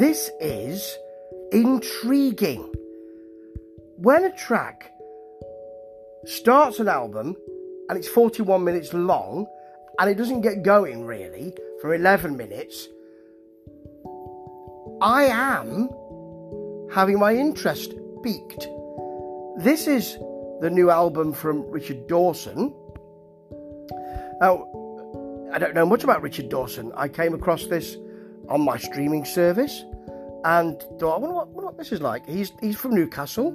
This is intriguing. When a track starts an album and it's 41 minutes long and it doesn't get going really for 11 minutes, I am having my interest piqued. This is the new album from Richard Dawson. Now, I don't know much about Richard Dawson. I came across this on my streaming service and thought, I wonder what, what this is like. He's he's from Newcastle.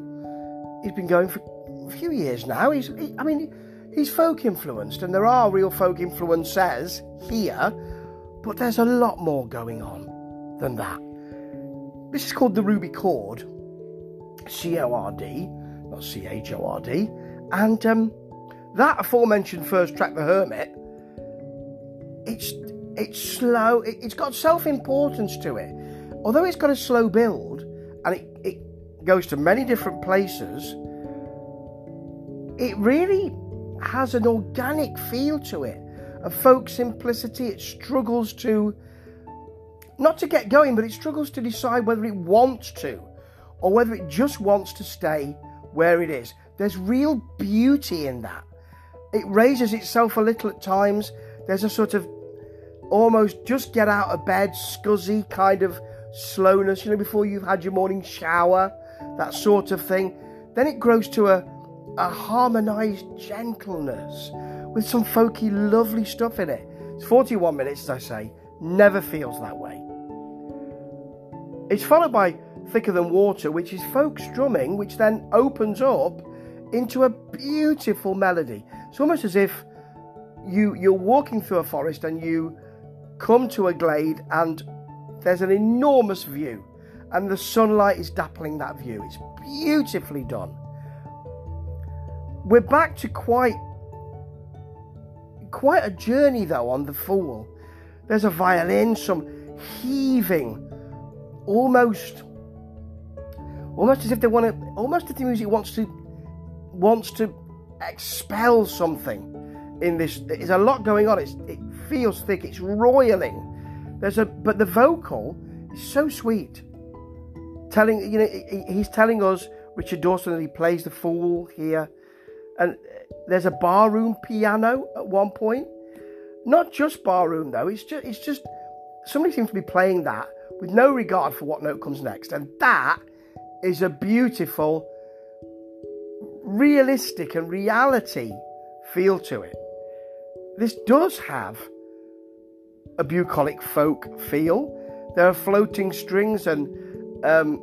He's been going for a few years now. He's, he, I mean, he's folk influenced, and there are real folk influences here, but there's a lot more going on than that. This is called the Ruby Cord, C O R D, not C H O R D, and um, that aforementioned first track, The Hermit, it's it's slow. It, has got self importance to it, although it's got a slow build, and it, it goes to many different places. It really has an organic feel to it, a folk simplicity. It struggles to not to get going, but it struggles to decide whether it wants to or whether it just wants to stay where it is. There's real beauty in that. It raises itself a little at times. There's a sort of almost just get out of bed, scuzzy kind of slowness, you know, before you've had your morning shower, that sort of thing. Then it grows to a, a harmonized gentleness with some folky, lovely stuff in it. It's 41 minutes, I say, never feels that way. It's followed by Thicker Than Water, which is folk strumming, which then opens up into a beautiful melody. It's almost as if you you're walking through a forest and you come to a glade and there's an enormous view and the sunlight is dappling that view. It's beautifully done. We're back to quite quite a journey though on the Fool. There's a violin, some heaving almost almost as if they want to almost if the music wants to wants to expel something in this there's a lot going on it's, it feels thick it's roiling there's a but the vocal is so sweet telling you know he's telling us richard dawson that he plays the fool here and there's a barroom piano at one point not just barroom though it's just it's just somebody seems to be playing that with no regard for what note comes next. And that is a beautiful, realistic, and reality feel to it. This does have a bucolic folk feel. There are floating strings and um,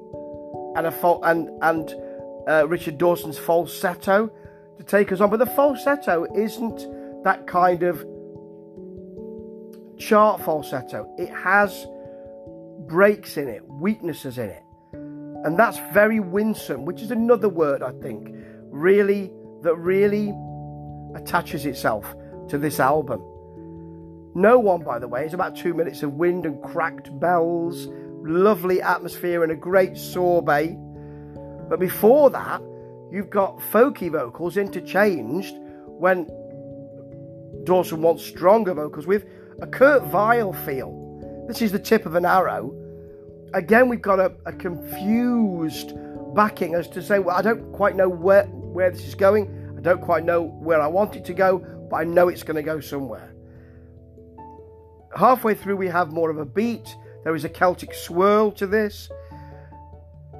and a fal- and and uh, Richard Dawson's falsetto to take us on, but the falsetto isn't that kind of chart falsetto. It has breaks in it, weaknesses in it. And that's very winsome, which is another word I think really that really attaches itself to this album. No one, by the way, it's about two minutes of wind and cracked bells, lovely atmosphere, and a great sorbet. But before that, you've got folky vocals interchanged when Dawson wants stronger vocals with a Kurt Weill feel this is the tip of an arrow. Again, we've got a, a confused backing as to say, well, I don't quite know where, where this is going. I don't quite know where I want it to go, but I know it's going to go somewhere. Halfway through, we have more of a beat. There is a Celtic swirl to this.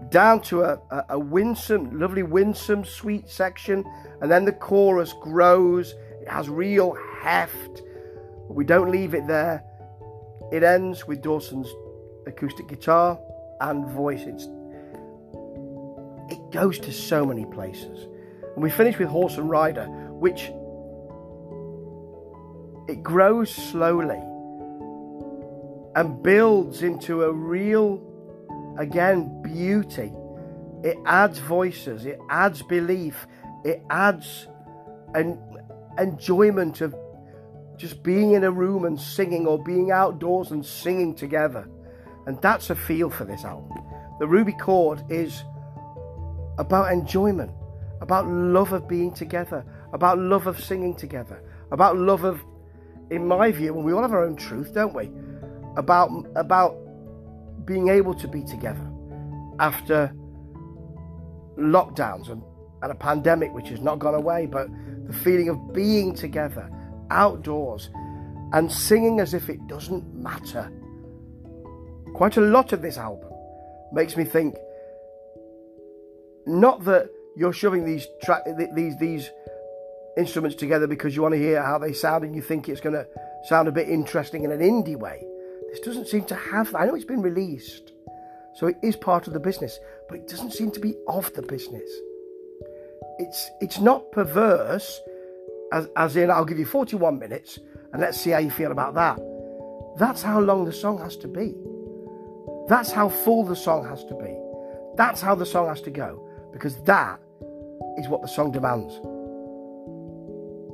Down to a, a, a winsome, lovely, winsome, sweet section. And then the chorus grows. It has real heft. We don't leave it there. It ends with Dawson's acoustic guitar and voice. It's, it goes to so many places. And we finish with Horse and Rider, which it grows slowly and builds into a real, again, beauty. It adds voices, it adds belief, it adds an enjoyment of just being in a room and singing or being outdoors and singing together. And that's a feel for this album. The Ruby Cord is about enjoyment, about love of being together, about love of singing together, about love of, in my view, and we all have our own truth, don't we? About about being able to be together after lockdowns and, and a pandemic which has not gone away, but the feeling of being together outdoors and singing as if it doesn't matter. Quite a lot of this album makes me think not that you're shoving these tra- these these instruments together because you want to hear how they sound and you think it's going to sound a bit interesting in an indie way. This doesn't seem to have that. I know it's been released, so it is part of the business, but it doesn't seem to be of the business. It's it's not perverse, as, as in I'll give you 41 minutes and let's see how you feel about that. That's how long the song has to be. That's how full the song has to be. That's how the song has to go, because that is what the song demands.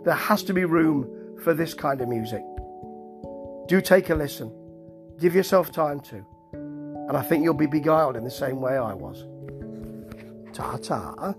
There has to be room for this kind of music. Do take a listen. Give yourself time to. And I think you'll be beguiled in the same way I was. Ta ta.